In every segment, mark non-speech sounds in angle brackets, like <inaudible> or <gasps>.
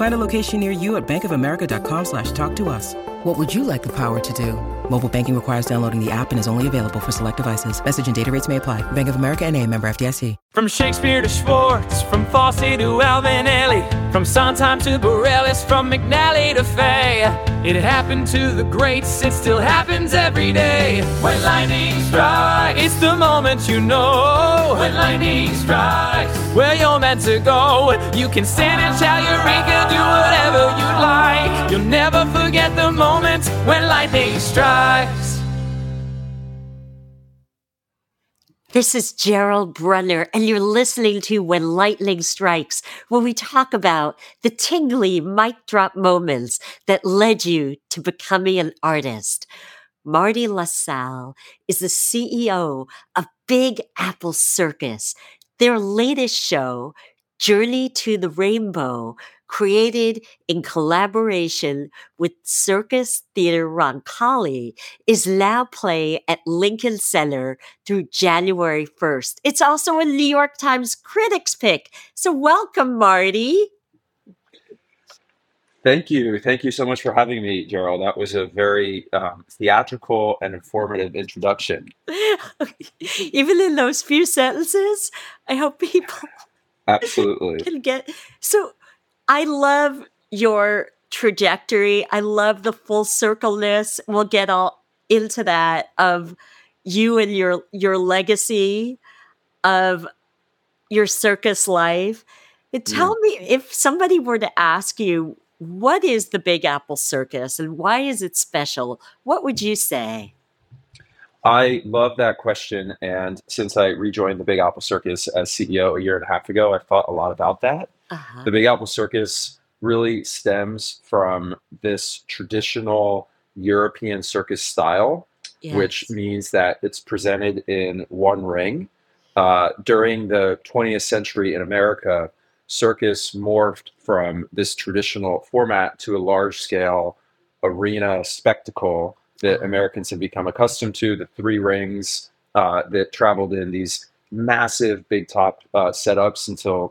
Find a location near you at bankofamerica.com slash talk to us. What would you like the power to do? Mobile banking requires downloading the app and is only available for select devices. Message and data rates may apply. Bank of America and a member FDIC. From Shakespeare to Schwartz, from Fosse to Albinelli, from Sondheim to Bareilles, from McNally to Fey. It happened to the greats, it still happens every day. When lightning strikes, it's the moment you know. When lightning strikes, where you're meant to go. You can stand and shout Eureka, do whatever you like. You'll never forget the moment when lightning strikes. This is Gerald Brunner, and you're listening to When Lightning Strikes, where we talk about the tingly mic drop moments that led you to becoming an artist. Marty LaSalle is the CEO of Big Apple Circus. Their latest show, Journey to the Rainbow, created in collaboration with Circus Theater Roncalli, is now playing at Lincoln Center through January 1st. It's also a New York Times Critics Pick. So, welcome, Marty. Thank you. Thank you so much for having me, Gerald. That was a very um, theatrical and informative introduction. <laughs> Even in those few sentences, I hope people Absolutely. <laughs> can get. So, I love your trajectory. I love the full circleness. We'll get all into that of you and your your legacy of your circus life. And tell me if somebody were to ask you what is the Big Apple Circus and why is it special? What would you say? I love that question. And since I rejoined the Big Apple Circus as CEO a year and a half ago, I thought a lot about that. Uh-huh. The Big Apple Circus really stems from this traditional European circus style, which means that it's presented in one ring. Uh, during the 20th century in America, circus morphed from this traditional format to a large scale arena spectacle that Americans have become accustomed to the three rings uh, that traveled in these massive big top uh, setups until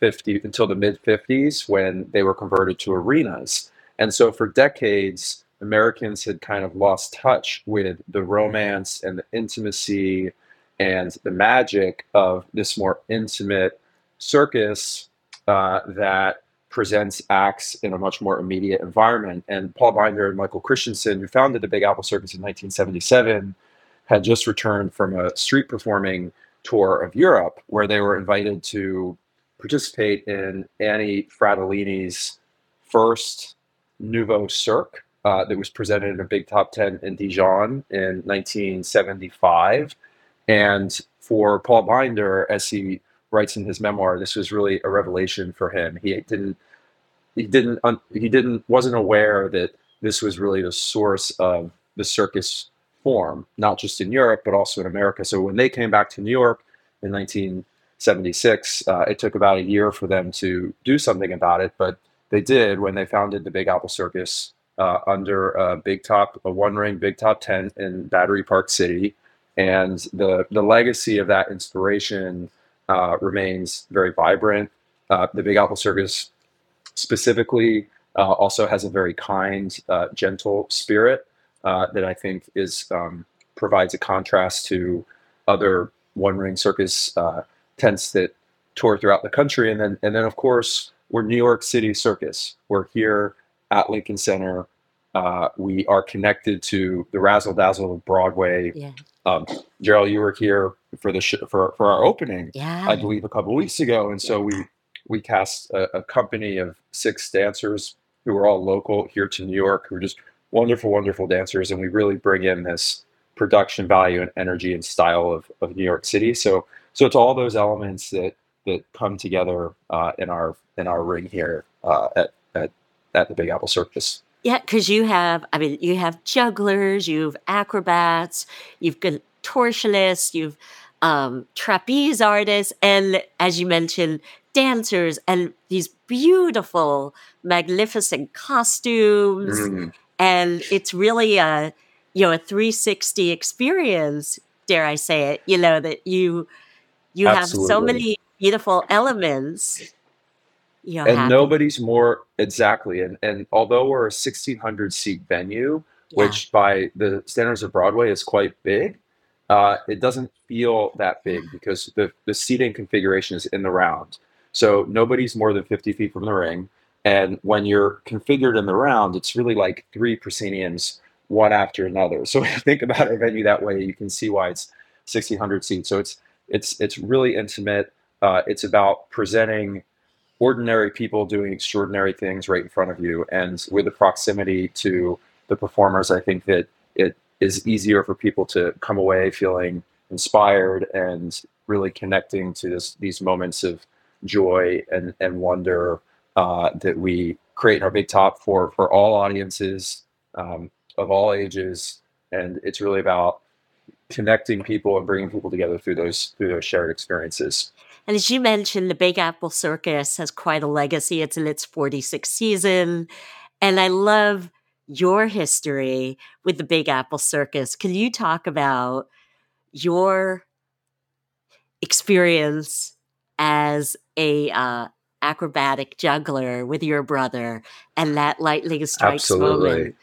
1950 until the mid 50s when they were converted to arenas and so for decades americans had kind of lost touch with the romance and the intimacy and the magic of this more intimate circus uh, that presents acts in a much more immediate environment. And Paul Binder and Michael Christensen, who founded the Big Apple Circus in 1977, had just returned from a street performing tour of Europe where they were invited to participate in Annie Fratellini's first Nouveau Cirque uh, that was presented in a big top 10 in Dijon in 1975. And for Paul Binder, as he writes in his memoir, this was really a revelation for him. He didn't, he didn't, he didn't, wasn't aware that this was really the source of the circus form, not just in Europe but also in America. So when they came back to New York in 1976, uh, it took about a year for them to do something about it, but they did when they founded the Big Apple Circus uh, under a big top, a one ring big top tent in Battery Park City, and the the legacy of that inspiration uh, remains very vibrant. Uh, the Big Apple Circus specifically uh, also has a very kind, uh, gentle spirit uh, that I think is um, provides a contrast to other one ring circus uh, tents that tour throughout the country. And then and then of course we're New York City Circus. We're here at Lincoln Center. Uh, we are connected to the razzle dazzle of Broadway. Yeah. Um, Gerald, you were here for the sh- for for our opening, Yeah. I believe, a couple weeks ago, and so we we cast a, a company of six dancers who are all local here to New York, who are just wonderful, wonderful dancers, and we really bring in this production value and energy and style of, of New York City. So so it's all those elements that that come together uh, in our in our ring here uh, at, at at the Big Apple Circus. Yeah, because you have, I mean, you have jugglers, you've acrobats, you've got contortionists, you've um, trapeze artists, and as you mentioned, dancers, and these beautiful, magnificent costumes. Mm. And it's really a, you know, a 360 experience, dare I say it, you know, that you, you have so many beautiful elements. You and nobody's more exactly and and although we're a 1600 seat venue Yeah. which by the standards of broadway is quite big uh, it doesn't feel that big because the the seating configuration is in the round so nobody's more than 50 feet from the ring and when you're configured in the round it's really like three prosceniums one after another so <laughs> if you think about a venue that way you can see why it's 1600 seats so it's it's it's really intimate uh, it's about presenting ordinary people doing extraordinary things right in front of you. And with the proximity to the performers, I think that it is easier for people to come away feeling inspired and really connecting to this, these moments of joy and, and wonder uh, that we create in our big top for, for all audiences um, of all ages. And it's really about connecting people and bringing people together through those through those shared experiences. And as you mentioned, the Big Apple Circus has quite a legacy. It's in its 46th season. And I love your history with the Big Apple Circus. Can you talk about your experience as a uh, acrobatic juggler with your brother and that lightning strikes Absolutely. moment?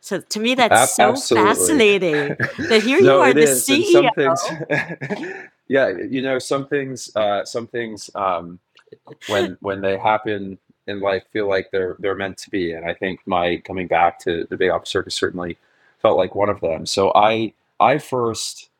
So to me, that's so absolutely. fascinating <laughs> that here you are, the is, CEO. Things, <laughs> yeah, you know, some things, uh, some things, um, when when they happen in life, feel like they're they're meant to be. And I think my coming back to the Big Apple Circus certainly felt like one of them. So I I first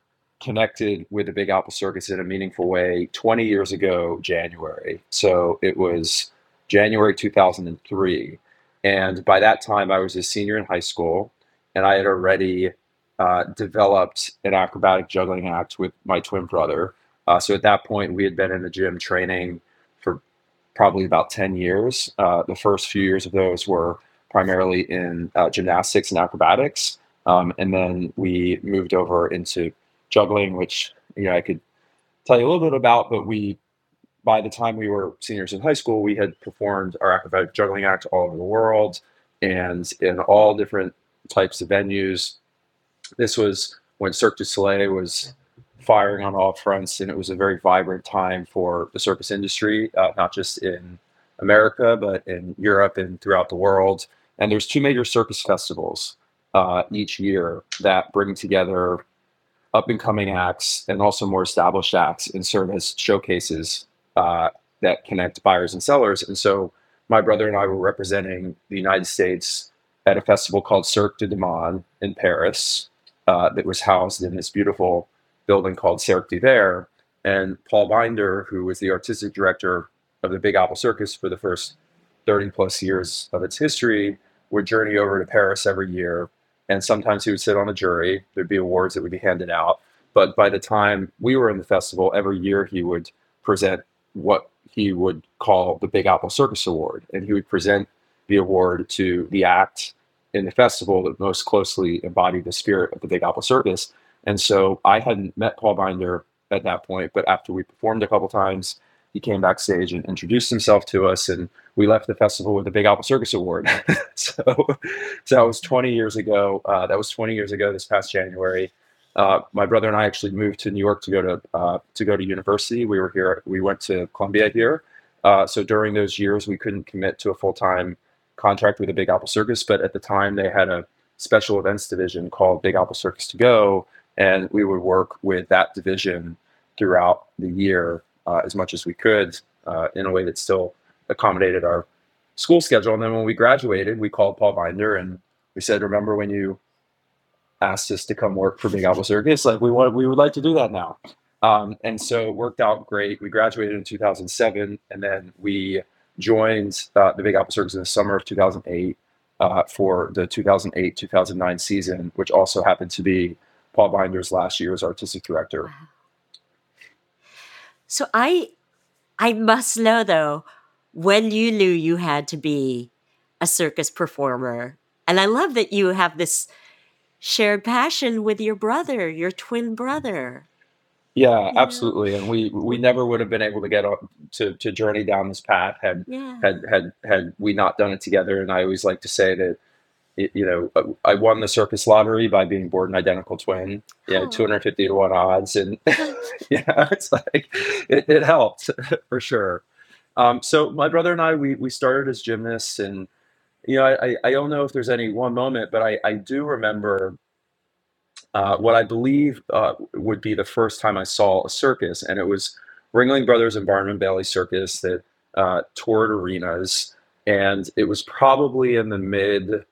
connected with the Big Apple Circus in a meaningful way 20 years ago, January. So it was January 2003. And by that time, I was a senior in high school, and I had already uh, developed an acrobatic juggling act with my twin brother. Uh, so at that point, we had been in the gym training for probably about 10 years. Uh, the first few years of those were primarily in uh, gymnastics and acrobatics. Um, and then we moved over into juggling, which you know I could tell you a little bit about, but we by the time we were seniors in high school, we had performed our acrobatic juggling act all over the world and in all different types of venues. This was when Cirque du Soleil was firing on all fronts, and it was a very vibrant time for the circus industry, uh, not just in America, but in Europe and throughout the world. And there's two major circus festivals uh, each year that bring together up and coming acts and also more established acts and serve as showcases uh, that connect buyers and sellers. And so my brother and I were representing the United States at a festival called Cirque de Demain in Paris uh, that was housed in this beautiful building called Cirque d'Hiver. And Paul Binder, who was the artistic director of the Big Apple Circus for the first 30 plus years of its history, would journey over to Paris every year. And sometimes he would sit on a jury. There'd be awards that would be handed out. But by the time we were in the festival, every year he would present what he would call the Big Apple Circus Award. And he would present the award to the act in the festival that most closely embodied the spirit of the Big Apple Circus. And so I hadn't met Paul Binder at that point, but after we performed a couple times, he came backstage and introduced himself to us, and we left the festival with the Big Apple Circus Award. <laughs> so, so that was 20 years ago. Uh, that was 20 years ago this past January. Uh, my brother and I actually moved to New York to go to uh, to go to university. We were here. We went to Columbia here. Uh, so during those years, we couldn't commit to a full time contract with the Big Apple Circus, but at the time they had a special events division called Big Apple Circus to Go, and we would work with that division throughout the year uh, as much as we could uh, in a way that still accommodated our school schedule. And then when we graduated, we called Paul Binder and we said, "Remember when you asked us to come work for Big Apple Circus? Like we want, we would like to do that now." Um, and so it worked out great. We graduated in 2007, and then we joined uh, the Big Apple Circus in the summer of 2008 uh, for the 2008 2009 season, which also happened to be Paul Binder's last year as artistic director. Wow. So I, I must know though, when you knew you had to be a circus performer, and I love that you have this shared passion with your brother, your twin brother. Yeah, absolutely. And we we never would have been able to get to to journey down this path had Yeah. had had had we not done it together. And I always like to say that you know uh, I won the circus lottery by being born an identical twin. Yeah, Oh. 250 to one odds, and <laughs> <laughs> yeah, it's like it, it helped <laughs> for sure. Um, so my brother and I we we started as gymnasts, and you know I I don't know if there's any one moment, but I I do remember uh, what I believe uh, would be the first time I saw a circus, and it was Ringling Brothers and Barnum and Bailey Circus that uh, toured arenas, and it was probably in the mid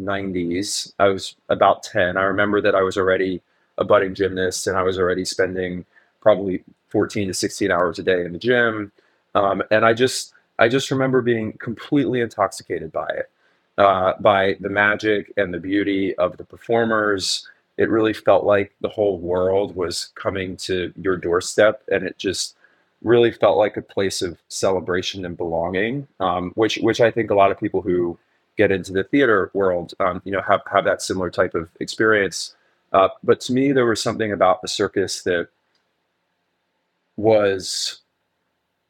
90s. I was about 10. I remember that I was already a budding gymnast, and I was already spending probably 14 to 16 hours a day in the gym, um, and I just I just remember being completely intoxicated by it, uh, by the magic and the beauty of the performers. It really felt like the whole world was coming to your doorstep and it just really felt like a place of celebration and belonging um, which which i think a lot of people who get into the theater world um, you know have, have that similar type of experience. Uh, but to me there was something about the circus that was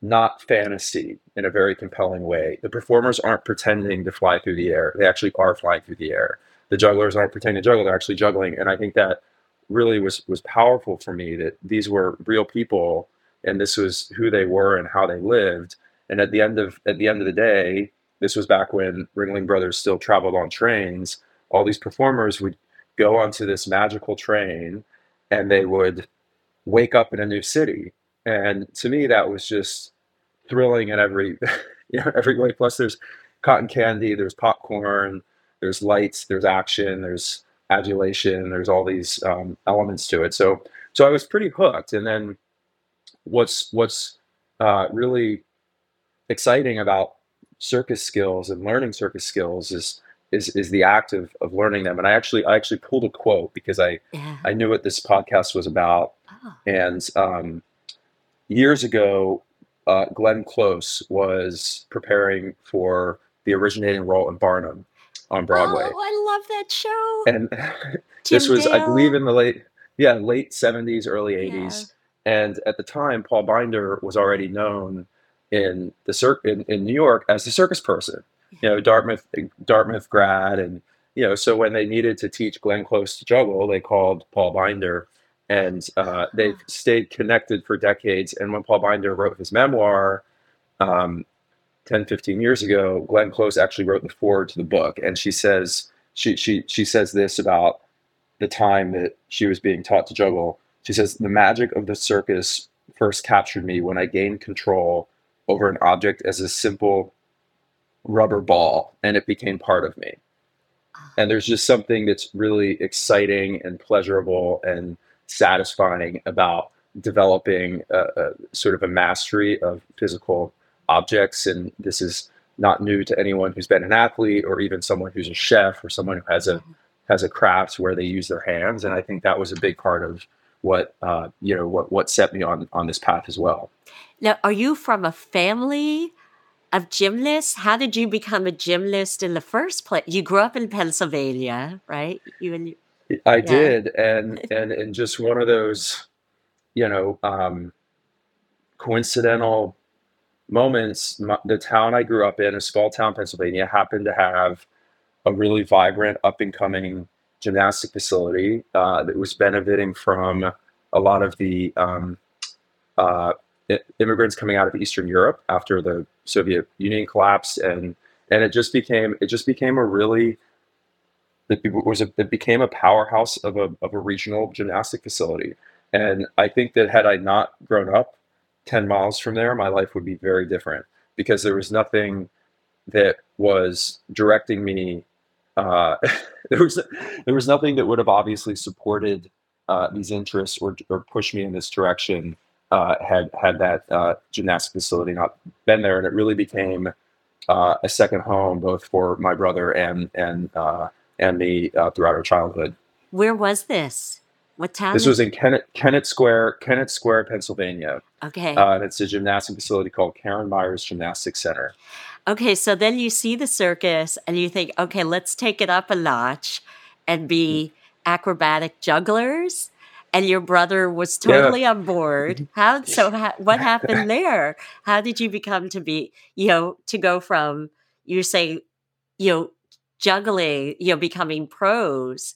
not fantasy in a very compelling way the performers aren't pretending to fly through the air they actually are flying through the air the jugglers aren't pretending to juggle; they're actually juggling. And I think that really was was powerful for me that these were real people, and this was who they were and how they lived. And at the end of at the end of the day, this was back when Ringling Brothers still traveled on trains. All these performers would go onto this magical train, and they would wake up in a new city. And to me, that was just thrilling in every <laughs> you know every way. Plus, there's cotton candy, there's popcorn there's lights, there's action, there's adulation, there's all these um, elements to it. So so I was pretty hooked. And then what's what's uh, really exciting about circus skills and learning circus skills is is is the act of, of learning them. And I actually I actually pulled a quote because I Yeah. I knew what this podcast was about. Oh. And um, years ago, uh, Glenn Close was preparing for the originating role in Barnum on Broadway. Oh, I love that show. And <laughs> this was, I believe, in the late, yeah, late 70s, early Yeah. 80s. And at the time, Paul Binder was already known in the cir- in, in New York as the circus person. You know, Dartmouth Dartmouth grad, and you know, so when they needed to teach Glenn Close to juggle, they called Paul Binder, and uh, they've Ah. stayed connected for decades. And when Paul Binder wrote his memoir, um, 10, 15 years ago, Glenn Close actually wrote the foreword to the book, and she says she she she says this about the time that she was being taught to juggle. She says the magic of the circus first captured me when I gained control over an object as a simple rubber ball, and it became part of me. And there's just something that's really exciting and pleasurable and satisfying about developing a, a sort of a mastery of physical objects. And this is not new to anyone who's been an athlete or even someone who's a chef or someone who has a has a craft where they use their hands. And I think that was a big part of what uh, you know what what set me on on this path as well. Now, are you from a family of gymnasts? How did you become a gymnast in the first place? You grew up in Pennsylvania, right? You and I Yeah. did, and <laughs> and and just one of those, you know, um, coincidental moments. My, the town I grew up in, a small town, Pennsylvania, happened to have a really vibrant, up and coming gymnastic facility uh, that was benefiting from a lot of the um, uh, immigrants coming out of Eastern Europe after the Soviet Union collapsed, and and it just became it just became a really it was a, it became a powerhouse of a of a regional gymnastic facility. And I think that had I not grown up ten miles from there, my life would be very different because there was nothing that was directing me. Uh, <laughs> there was there was nothing that would have obviously supported uh, these interests or, or pushed me in this direction uh, had had that uh, gymnastic facility not been there, and it really became uh, a second home both for my brother and and uh, and me uh, throughout our childhood. Where was this? What town? This was in Kennett, Kennett Square, Kennett Square, Pennsylvania. okay. Uh, and it's a gymnastic facility called Karen Myers Gymnastics Center. Okay, so then you see the circus and you think, okay, let's take it up a notch and be acrobatic jugglers. And your brother was Yeah. totally on board. How <laughs> so? Ha, what happened <laughs> there? How did you become to be, you know, to go from you say, you know, juggling, you know, becoming pros?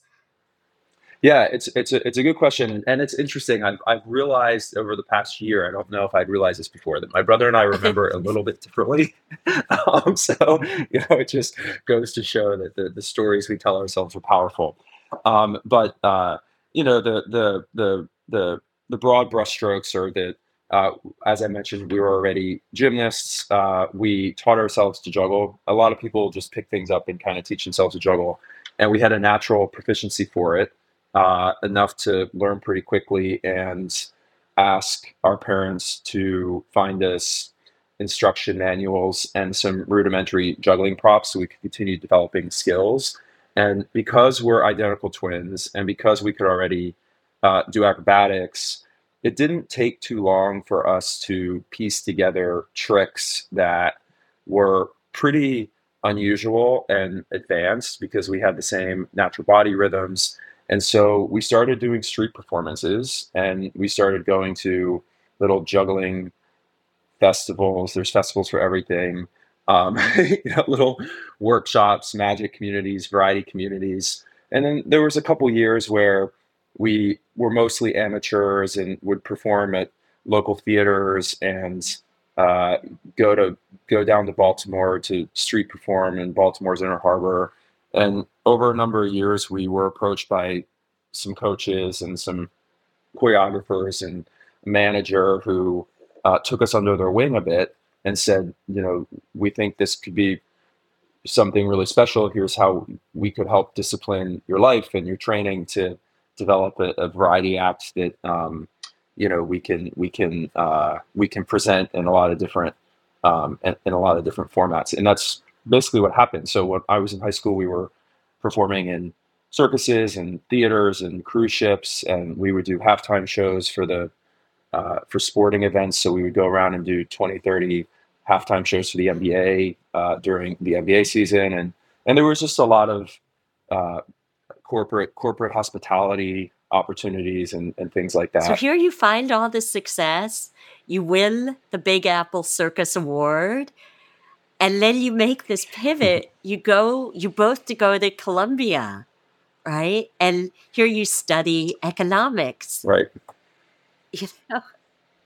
Yeah, it's it's a it's a good question, and it's interesting. I've I've realized over the past year. I don't know if I'd realized this before that my brother and I remember a little bit differently. <laughs> um, so you know, it just goes to show that the the stories we tell ourselves are powerful. Um, but uh, you know, the the the the the broad brushstrokes or that. Uh, as I mentioned, we were already gymnasts. Uh, we taught ourselves to juggle. A lot of people just pick things up and kind of teach themselves to juggle, and we had a natural proficiency for it uh, enough to learn pretty quickly and ask our parents to find us instruction manuals and some rudimentary juggling props so we could continue developing skills. And because we're identical twins and because we could already uh, do acrobatics, it didn't take too long for us to piece together tricks that were pretty unusual and advanced because we had the same natural body rhythms and so we started doing street performances and we started going to little juggling festivals. There's festivals for everything. Um, <laughs> you know, little workshops, magic communities, variety communities. And then there was a couple years where we were mostly amateurs and would perform at local theaters and uh, go to go down to Baltimore to street perform in Baltimore's Inner Harbor. And over a number of years, we were approached by some coaches and some choreographers and manager who uh, took us under their wing a bit and said, you know, we think this could be something really special. Here's how we could help discipline your life and your training to develop a, a variety apps that um, you know we can we can uh, we can present in a lot of different um, in, in a lot of different formats, and that's basically what happened. So when I was in high school, we were performing in circuses and theaters and cruise ships, and we would do halftime shows for the uh, for sporting events. So we would go around and do 20, 30 halftime shows for the NBA uh, during the NBA season, and and there was just a lot of uh, corporate corporate hospitality opportunities and, and things like that. So here you find all this success, you win the Big Apple Circus Award, and then you make this pivot. <laughs> You go, you both to go to Columbia, right? And here you study economics. right. <laughs> You know,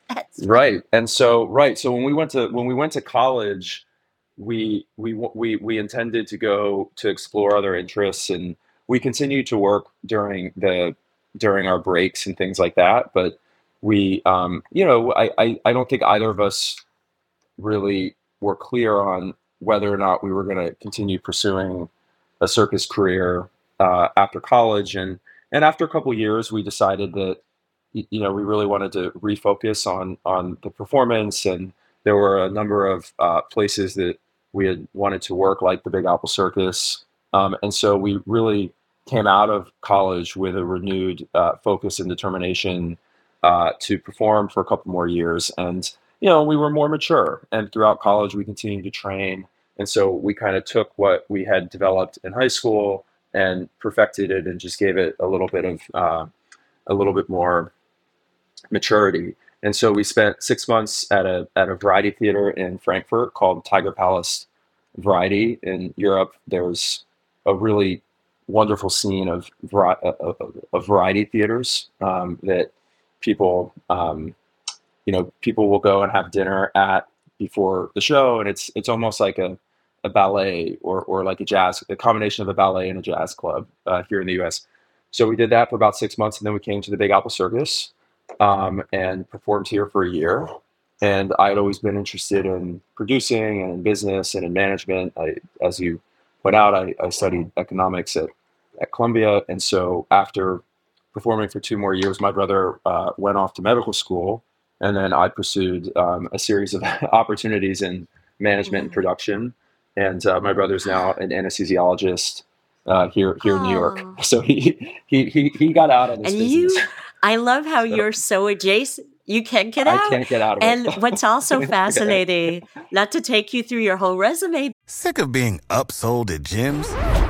that's right and so right so when we went to when we went to college we we we we intended to go to explore other interests and we continued to work during the during our breaks and things like that but we um you know i i, I don't think either of us really were clear on whether or not we were going to continue pursuing a circus career uh, after college. And and after a couple years we decided that you know we really wanted to refocus on on the performance. And there were a number of uh, places that we had wanted to work like the big apple circus. Um, and so we really came out of college with a renewed uh, focus and determination uh, to perform for a couple more years and you know we were more mature and throughout college we continued to train and so we kind of took what we had developed in high school and perfected it and just gave it a little bit of uh, a little bit more maturity. And so we spent six months at a at a variety theater in Frankfurt called Tiger Palace Variety in Europe. There's a really wonderful scene of, vari- of, of- of variety theaters um, that people um, you know people will go and have dinner at before the show, and it's it's almost like a a ballet or or like a jazz a combination of a ballet and a jazz club uh, here in the U.S. So we did that for about six months, and then we came to the Big Apple Circus um, and performed here for a year. and I had always been interested in producing and in business and in management. I, as you point out, I, I studied economics at, at Columbia. And so after performing for two more years, my brother uh, went off to medical school. And then I pursued um, a series of <laughs> opportunities in management and production. And uh, my brother's now an anesthesiologist uh, here here in New York. Oh. <laughs> So he he he, he got out of this And business. you, <laughs> I love how So- you're so adjacent. You can't get I out. can't get out of And it. what's also fascinating, not to take you through your whole resume, Sick of being upsold at gyms?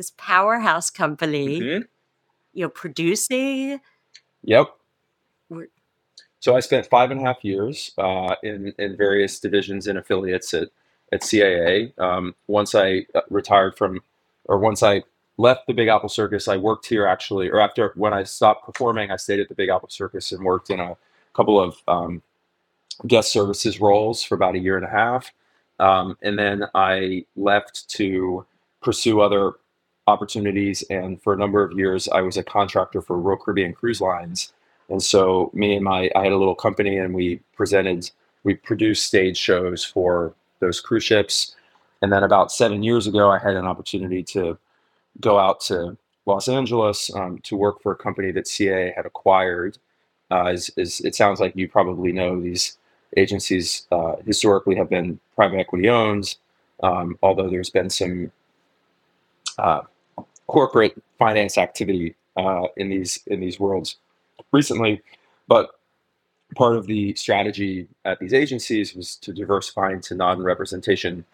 this powerhouse company, Mhm. you know, producing. Yep. We're- So I spent five and a half years uh, in in various divisions and affiliates at at CAA. Um, once I uh, retired from, or once I left the Big Apple Circus, I worked here actually, or after when I stopped performing, I stayed at the Big Apple Circus and worked in a couple of um, guest services roles for about a year and a half. Um, and then I left to pursue other opportunities. And for a number of years, I was a contractor for Royal Caribbean Cruise Lines. And so me and my, I had a little company and we presented, we produced stage shows for those cruise ships. And then about seven years ago, I had an opportunity to go out to Los Angeles um, to work for a company that CA had acquired. Uh, as, as it sounds like you probably know, these agencies uh, historically have been private equity owned, um, although there's been some uh, corporate finance activity uh, in these in these worlds recently. But part of the strategy at these agencies was to diversify into non-representation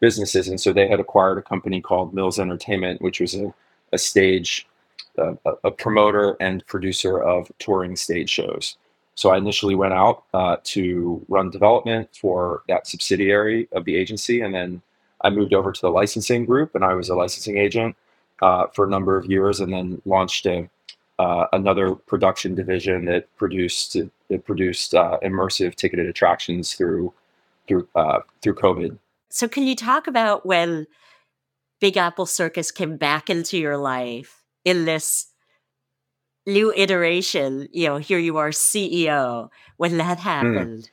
businesses, and so they had acquired a company called Mills Entertainment, which was a, a stage, a, a promoter and producer of touring stage shows. So I initially went out uh, to run development for that subsidiary of the agency, and then I moved over to the licensing group, and I was a licensing agent uh, for a number of years, and then launched a uh, another production division that produced that produced uh, immersive ticketed attractions through through uh, through COVID. So, can you talk about when Big Apple Circus came back into your life in this new iteration? You know, here you are, CEO, when that happened.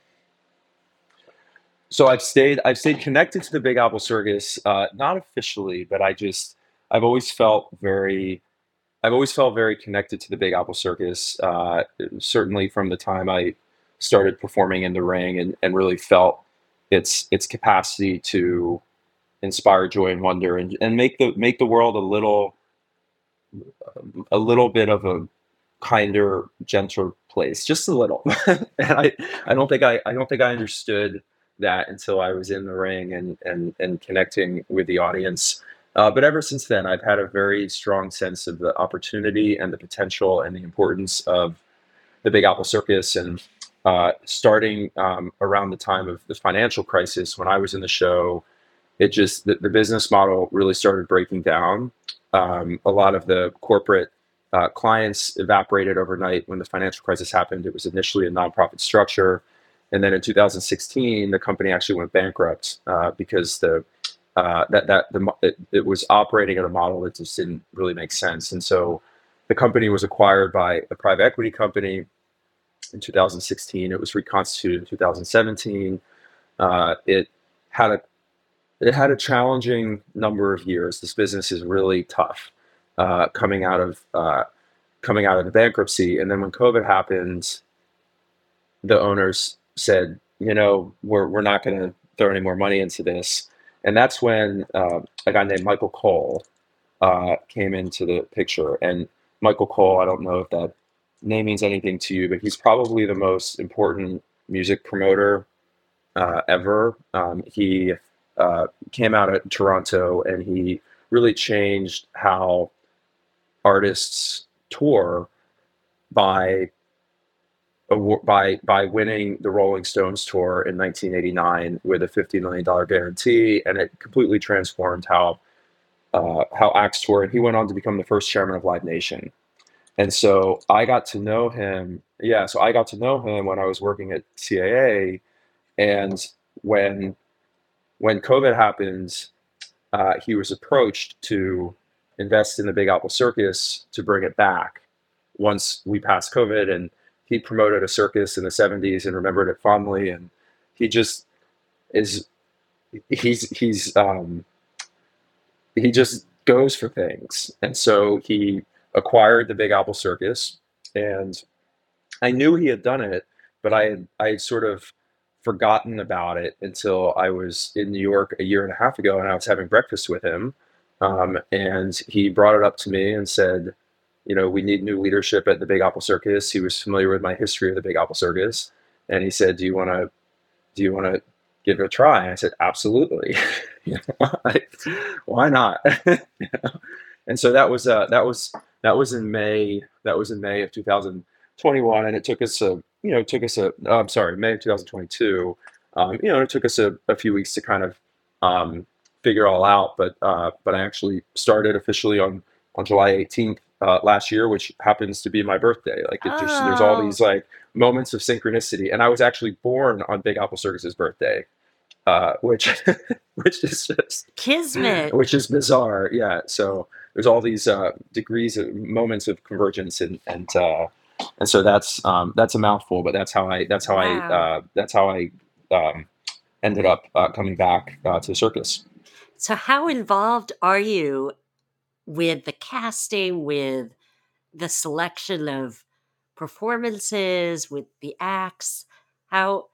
So I've stayed I've stayed connected to the Big Apple Circus, uh, not officially, but I just I've always felt very I've always felt very connected to the Big Apple Circus. Uh, certainly from the time I started performing in the ring, and, and really felt its its capacity to inspire joy and wonder, and, and make the make the world a little a little bit of a kinder, gentler place, just a little. <laughs> and I I don't think I I don't think I understood that until I was in the ring and and and connecting with the audience. Uh, but ever since then, I've had a very strong sense of the opportunity and the potential and the importance of the Big Apple Circus. And uh, starting um, around the time of the financial crisis, when I was in the show, it just the, the business model really started breaking down. Um, a lot of the corporate uh, clients evaporated overnight when the financial crisis happened. It was initially a nonprofit structure. And then in 2016, the company actually went bankrupt uh, because the uh, that that the it, it was operating at a model that just didn't really make sense. And so the company was acquired by a private equity company in 2016. It was reconstituted in 2017. Uh, it had a it had a challenging number of years. This business is really tough uh, coming out of uh, coming out of the bankruptcy. And then when COVID happened, the owners said, you know, we're we're not going to throw any more money into this. And that's when uh, a guy named Michael Cohl uh, came into the picture. And Michael Cohl, I don't know if that name means anything to you, but he's probably the most important music promoter uh, ever. Um, he uh, came out of Toronto and he really changed how artists tour by by by winning the Rolling Stones tour in 1989 with a 50 million dollar guarantee, and it completely transformed how uh, how acts tour. And he went on to become the first chairman of Live Nation. And so I got to know him. Yeah, so I got to know him when I was working at CAA, and when when COVID happened, uh, he was approached to invest in the Big Apple Circus to bring it back once we passed COVID. And he promoted a circus in the 70s and remembered it fondly. And he just is, he's, he's, um, he just goes for things. And so he acquired the Big Apple Circus. And I knew he had done it, but I had, I had sort of forgotten about it until I was in New York a year and a half ago and I was having breakfast with him. Um, and he brought it up to me and said, you know, we need new leadership at the Big Apple Circus. He was familiar with my history of the Big Apple Circus. And he said, do you want to, do you want to give it a try? And I said, absolutely. <laughs> <laughs> why not? <laughs> And so that was, uh, that was, that was in May, that was in May of 2021. And it took us a, you know, it took us a, oh, I'm sorry, May of 2022. Um, you know, it took us a, a few weeks to kind of, um, figure all out. But uh, but I actually started officially on on July 18th uh, last year, which happens to be my birthday. Like it just there's all Oh. these like moments of synchronicity, and I was actually born on Big Apple Circus's birthday, uh, which <laughs> which is just Kismet. which is bizarre. Yeah. So there's all these uh, degrees of moments of convergence, and and uh, and so that's um, that's a mouthful, but that's how I that's how I uh, that's how I um, ended up uh, coming back uh, to the circus. So, how involved are you with the casting, with the selection of performances, with the acts? How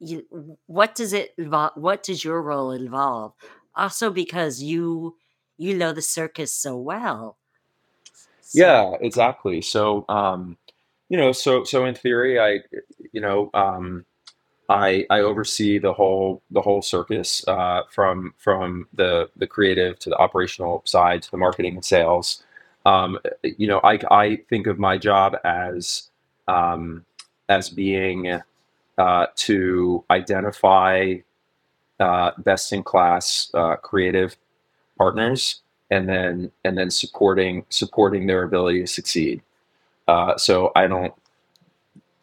you? What does it involve? What does your role involve? Also, because you you know the circus so well. So- Yeah, exactly. So, um, you know, so so in theory, I, you know, um, I I oversee the whole the whole circus uh, from from the the creative to the operational side to the marketing and sales. Um, you know, I I think of my job as um, as being uh, to identify uh, best in class uh, creative partners and then and then supporting supporting their ability to succeed. Uh, so I don't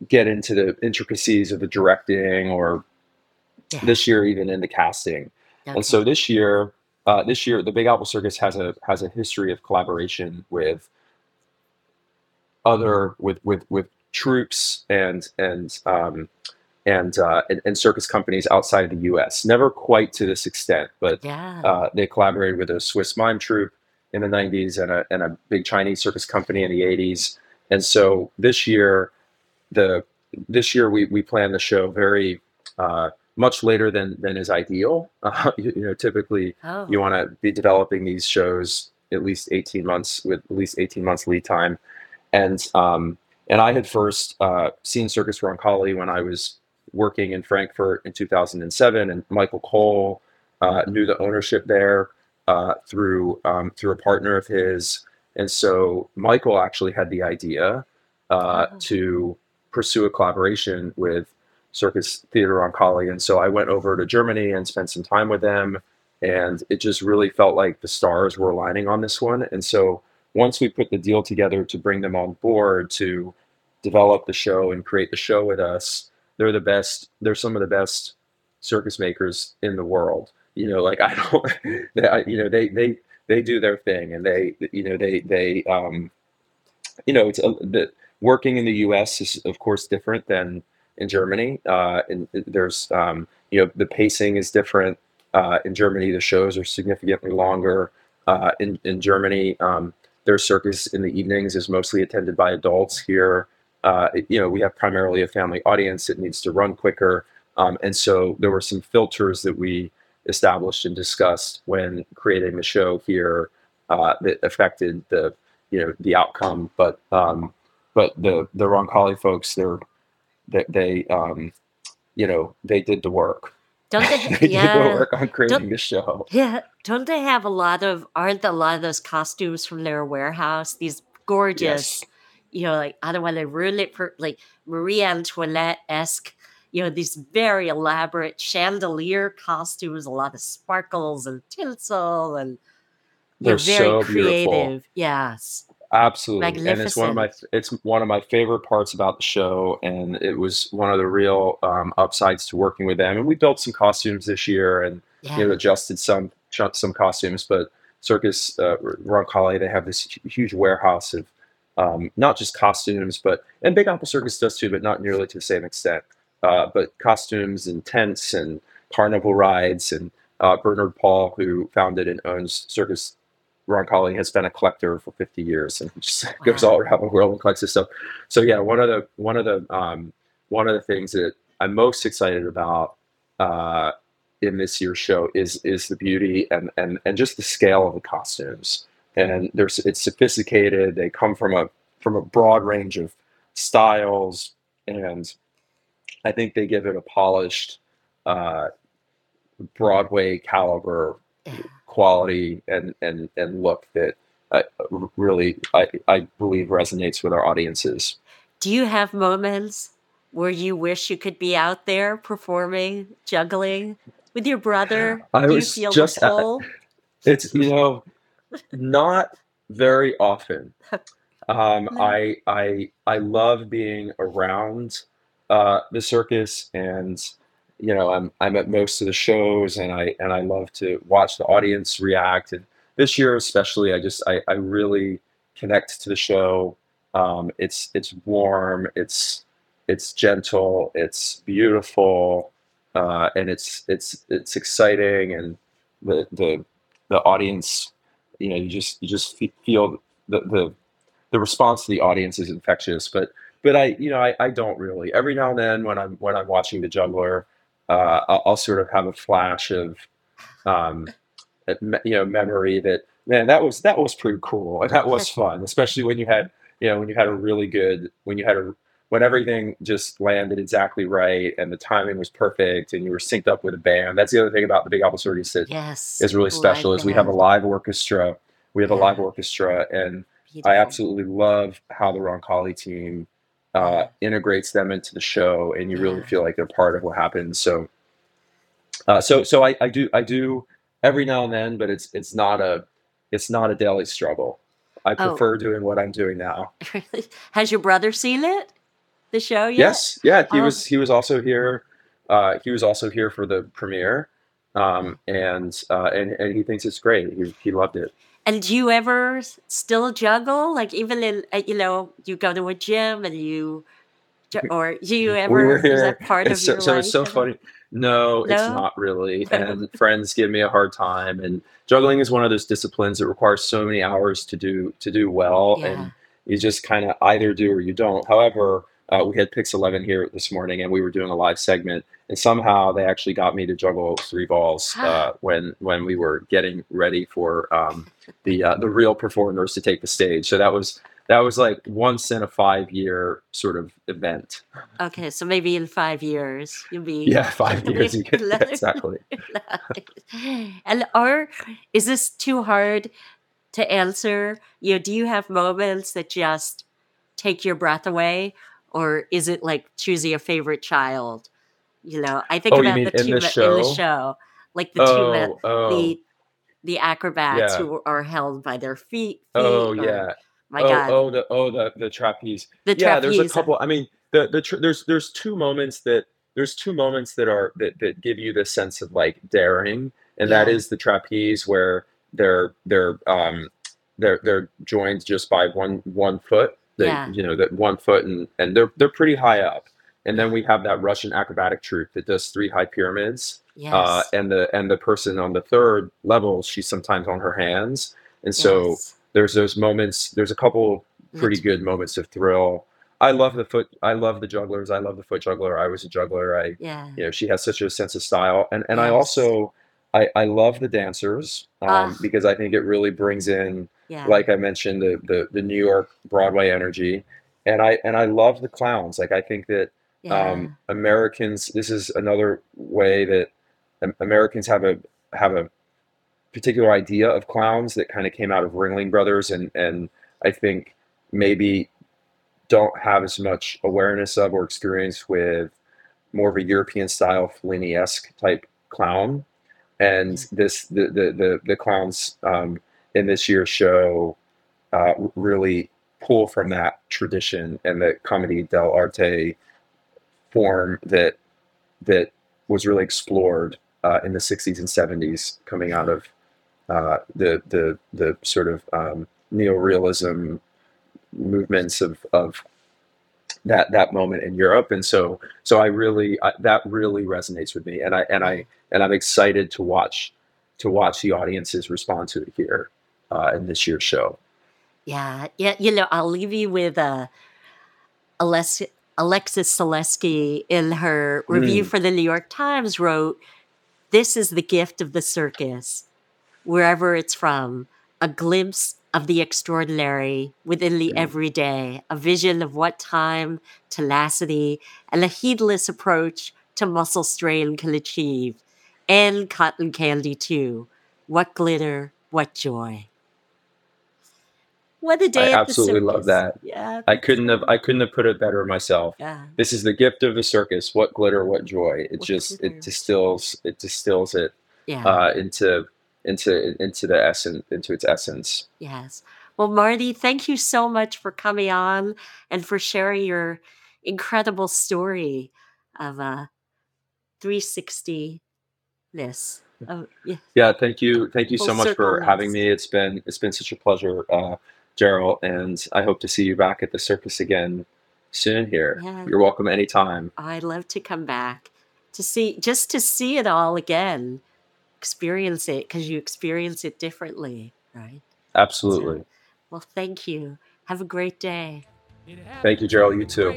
get into the intricacies of the directing or Yeah. this year even in the casting. Okay. And so this year, uh, this year the Big Apple Circus has a has a history of collaboration with other with with with troupes and and um, and, uh, and and circus companies outside of the U.S. Never quite to this extent, but yeah. uh, they collaborated with a Swiss mime troupe in the 90s and a, and a big Chinese circus company in the 80s. And so this year, the this year we, we plan the show very uh, much later than than is ideal. Uh, <laughs> you, you know, typically oh. you want to be developing these shows at least 18 months with at least 18 months lead time. And um, and I had first uh, seen Circus Roncalli when I was working in Frankfurt in 2007, and Michael Cohl uh, knew the ownership there uh, through um, through a partner of his, and so Michael actually had the idea uh, Oh. to pursue a collaboration with Circus Theater Roncalli, and so I went over to Germany and spent some time with them, and it just really felt like the stars were aligning on this one, and so once we put the deal together to bring them on board to develop the show and create the show with us, they're the best. They're some of the best circus makers in the world. You know, like <laughs> I don't, you know, they they they do their thing, and they, you know, they they, um, you know, it's a, the working in the U.S. is of course different than in Germany. Uh, and there's, um, you know, the pacing is different. Uh, in Germany, the shows are significantly longer. Uh, in in Germany, um, their circus in the evenings is mostly attended by adults. Here, uh, you know, we have primarily a family audience. It needs to run quicker, um, and so there were some filters that we established and discussed when creating the show here uh, that affected the you know the outcome. But um, but the the Roncalli folks, they're they, they um, you know they did the work. Don't they <laughs> they? did the yeah. work on creating Don't- the show. Yeah, don't they have a lot of? Aren't a lot of those costumes from their warehouse? These gorgeous, Yes. you know, like I don't want to ruin it for like Marie Antoinette esque, you know, these very elaborate chandelier costumes, a lot of sparkles and tinsel, and They're very so beautiful. creative. Yes, Absolutely, and it's one of my it's one of my favorite parts about the show, and it was one of the real um, upsides to working with them. And we built some costumes this year, and you know adjusted some some costumes. But Circus uh, Roncalli, they have this huge warehouse of um, not just costumes, but and Big Apple Circus does too, but not nearly to the same extent. Uh, but costumes and tents and carnival rides, and uh, Bernhard Paul, who founded and owns Circus Roncalli has been a collector for 50 years and just <laughs> goes all around the world and collects this stuff. So yeah, one of the one of the um, one of the things that I'm most excited about uh, in this year's show is is the beauty and and and just the scale of the costumes. And there's it's sophisticated. They come from a from a broad range of styles, and I think they give it a polished uh, Broadway caliber. Quality and and and look that uh, really I, I believe resonates with our audiences. Do you have moments where you wish you could be out there performing, juggling with your brother? I Do you was feel the just at, it's you know not very often. <laughs> Um, I I I love being around uh, the circus, and you know I'm I'm at most of the shows, and I and I love to watch the audience react. And this year especially, I just I, I really connect to the show. Um, it's it's warm, it's it's gentle, it's beautiful, uh, and it's it's it's exciting, and the the the audience, you know, you just you just fe- feel the the the response to the audience is infectious. But but I you know I, I don't really. Every now and then when I'm when I'm watching the juggler, uh, I'll, I'll sort of have a flash of um, you know memory that man that was that was pretty cool and <laughs> that was fun, especially when you had you know when you had a really good when you had a when everything just landed exactly right and the timing was perfect and you were synced up with a band. That's the other thing about the Big Apple Circus that Yes, is really special is we have a live orchestra. We have a live orchestra, and I absolutely love how the Roncalli team uh, integrates them into the show, and you really feel like they're part of what happens. So, uh, so, so I, I do, I do every now and then, but it's it's not a it's not a daily struggle. I Oh, prefer doing what I'm doing now. <laughs> Has your brother seen it? The show yet? Yes, yeah, he Oh, was he was also here. Uh, he was also here for the premiere, um, and uh, and and he thinks it's great. He he loved it. And do you ever still juggle? Like even in, uh, you know, you go to a gym and you, or do you ever, is that part It's of so, your so it's so funny. No, it's not really. <laughs> And friends give me a hard time. And juggling is one of those disciplines that requires so many hours to do to do well, Yeah. and you just kind of either do or you don't. However, uh, we had Pix Eleven here this morning, and we were doing a live segment, and somehow they actually got me to juggle three balls <gasps> uh, when when we were getting ready for um, the uh, the real performers to take the stage. So that was that was like once in a five year sort of event. Okay, so maybe in five years you'll be Yeah, five <laughs> years. You <laughs> exactly. <laughs> and or is this too hard to answer? You know, do you have moments that just take your breath away, or is it like choosing a favorite child? You know, I think Oh, about the in two the ma- in the show? show, like the two men, Oh, oh, the the acrobats yeah. who are held by their feet. Oh, or, yeah. my Oh, God, oh, the oh the the trapeze. the Yeah, there's a couple. I mean, the the tr there's there's two moments that there's two moments that are that that give you this sense of like daring, and that Yeah, is the trapeze where they're they're um they're they're joined just by one one foot. They yeah, you know that one foot and and they're they're pretty high up. And then we have that Russian acrobatic troupe that does three high pyramids. Uh, and the and the person on the third level, she's sometimes on her hands. And so yes. there's those moments. There's a couple pretty good moments of thrill. I love the foot. I love the jugglers. I love the foot juggler. I was a juggler. I, yeah, you know, she has such a sense of style. And and I also, I I love the dancers um, Ah, because I think it really brings in, yeah, like I mentioned, the the the New York Broadway energy. And I and I love the clowns. Like I think that yeah, um, Americans. This is another way that Americans have a have a particular idea of clowns that kind of came out of Ringling Brothers, and and I think maybe don't have as much awareness of or experience with more of a European style Fellini esque type clown. And this the the the, the clowns um, in this year's show uh, really pull from that tradition and the commedia dell'arte form that that was really explored uh, in the 60s and 70s, coming out of uh, the the the sort of um, neorealism movements of of that that moment in Europe, and so so I really I, that really resonates with me, and I and I and I'm excited to watch to watch the audiences respond to it here uh, in this year's show. Yeah, yeah. You know, I'll leave you with uh, Alessi- Alexis Soloski in her review Mm. for the New York Times wrote, "This is the gift of the circus, wherever it's from, a glimpse of the extraordinary within the Mm. everyday, a vision of what time, tenacity, and a heedless approach to muscle strain can achieve, and cotton candy too. What glitter, what joy." What a day I absolutely love that. Yeah, I couldn't have I couldn't have put it better myself. yeah. This is the gift of the circus. What glitter, what joy! It What just glitter. it distills it distills it Yeah. uh, into into into the essence into its essence. Yes. Well, Marty, thank you so much for coming on and for sharing your incredible story of uh 360 ness. Of, yeah. Yeah, thank you, thank you so much for having me. It's been it's been such a pleasure, uh, Gerald, and I hope to see you back at the circus again soon. Here, Yeah. you're welcome anytime. I'd love to come back to see just to see it all again, experience it because you experience it differently, right? Absolutely. Well, thank you. Have a great day. Thank you, Gerald. You too.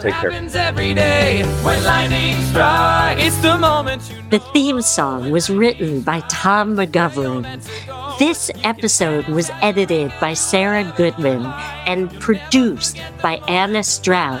Take care. every day when lightning strikes. It's the moment you know. The theme song was written by Tom McGovern. This episode was edited by Sarah Goodman and produced by Anna Stroud.